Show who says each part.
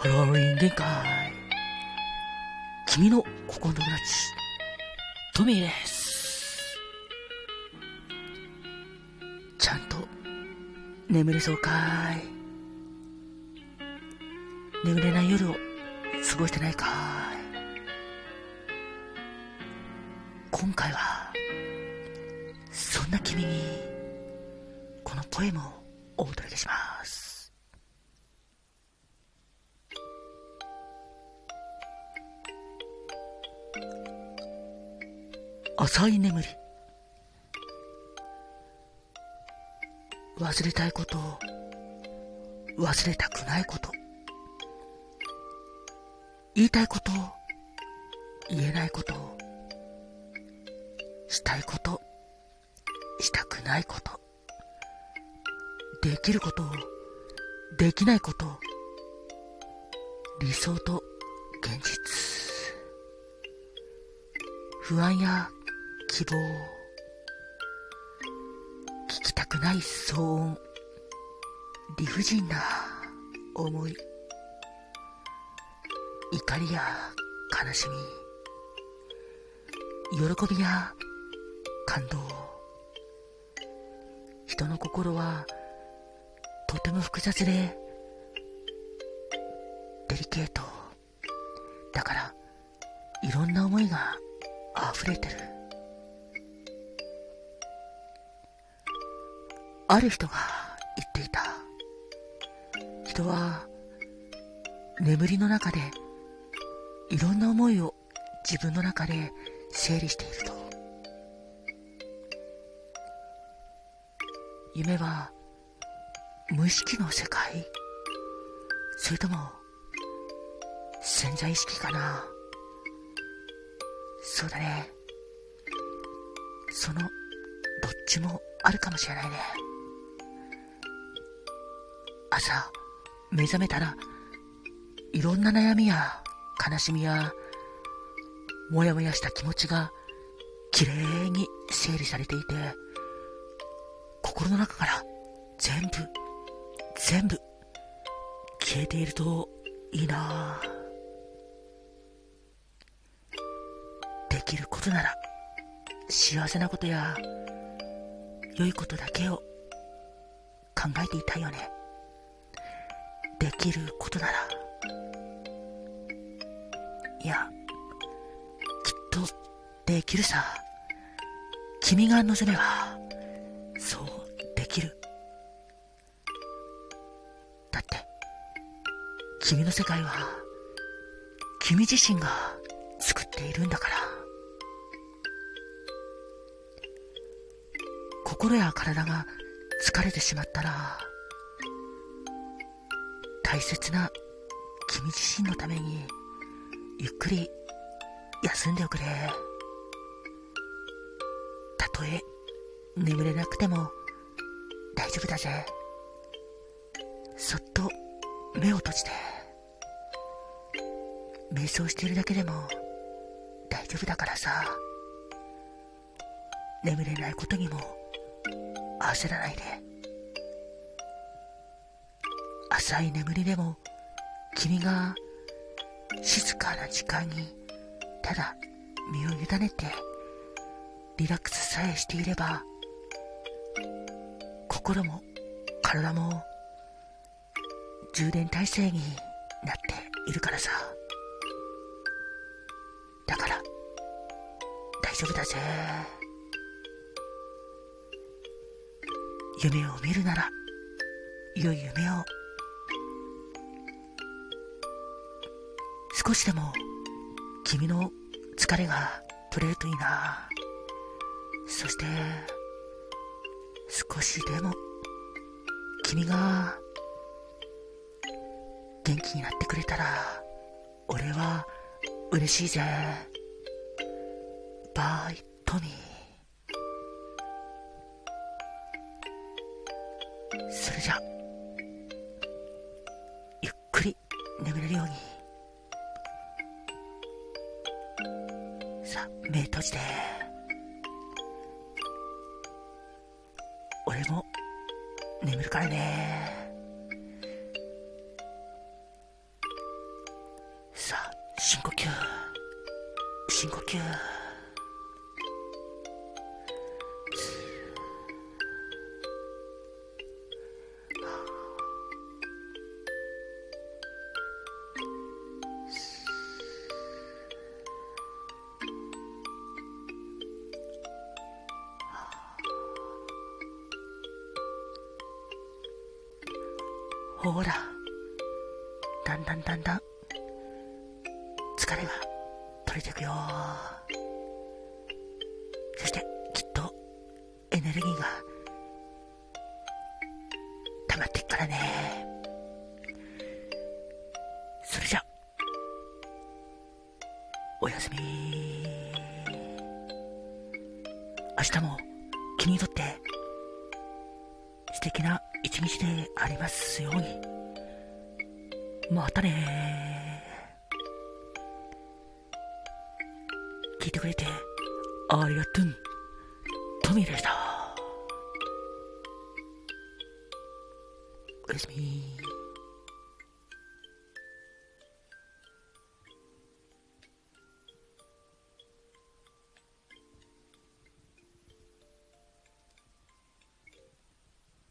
Speaker 1: ハロウィン限界。君の心の友達、トミーです。ちゃんと眠れそうかい？眠れない夜を過ごしてないかい？今回は、そんな君に、このポエムをお届けします。浅い眠り。忘れたいこと忘れたくないこと。言いたいこと言えないことしたいこと。したくないこと。できることできないこと。理想と現実。不安や希望聞きたくない騒音。理不尽な思い。怒りや悲しみ。喜びや感動。人の心はとても複雑でデリケート。だからいろんな思いが溢れてる。ある人が言っていた。人は眠りの中でいろんな思いを自分の中で整理していると。夢は無意識の世界？それとも潜在意識かな？そうだね。そのどっちもあるかもしれないね。朝、目覚めたら、いろんな悩みや悲しみや、もやもやした気持ちが、きれいに整理されていて、心の中から全部、全部、消えているといいなできることなら、幸せなことや、良いことだけを考えていたいよね。できることなら、いや、きっとできるさ。君が望めば、そうできる。だって、君の世界は、君自身が作っているんだから。心や体が疲れてしまったら、大切な君自身のためにゆっくり休んでおくれ。たとえ眠れなくても大丈夫だぜ。そっと目を閉じて。瞑想しているだけでも大丈夫だからさ。眠れないことにも焦らないで。浅い眠りでも君が静かな時間にただ身を委ねてリラックスさえしていれば心も体も充電体制になっているからさ。だから大丈夫だぜ。夢を見るなら良い夢を少しでも君の疲れが取れるといいな。そして少しでも君が元気になってくれたら俺は嬉しいぜ。バイトミー。それじゃゆっくり眠れるように。さあ、目閉じて。俺も、眠るからね。さあ、深呼吸。深呼吸。ほら、だんだんだんだん、疲れが取れていくよ。そして、きっと、エネルギーが、溜まっていくからね。それじゃ、おやすみ。明日も、君にとって、素敵な一日でありますように。またね聞いてくれてありがとう。トミーでした。おやすみ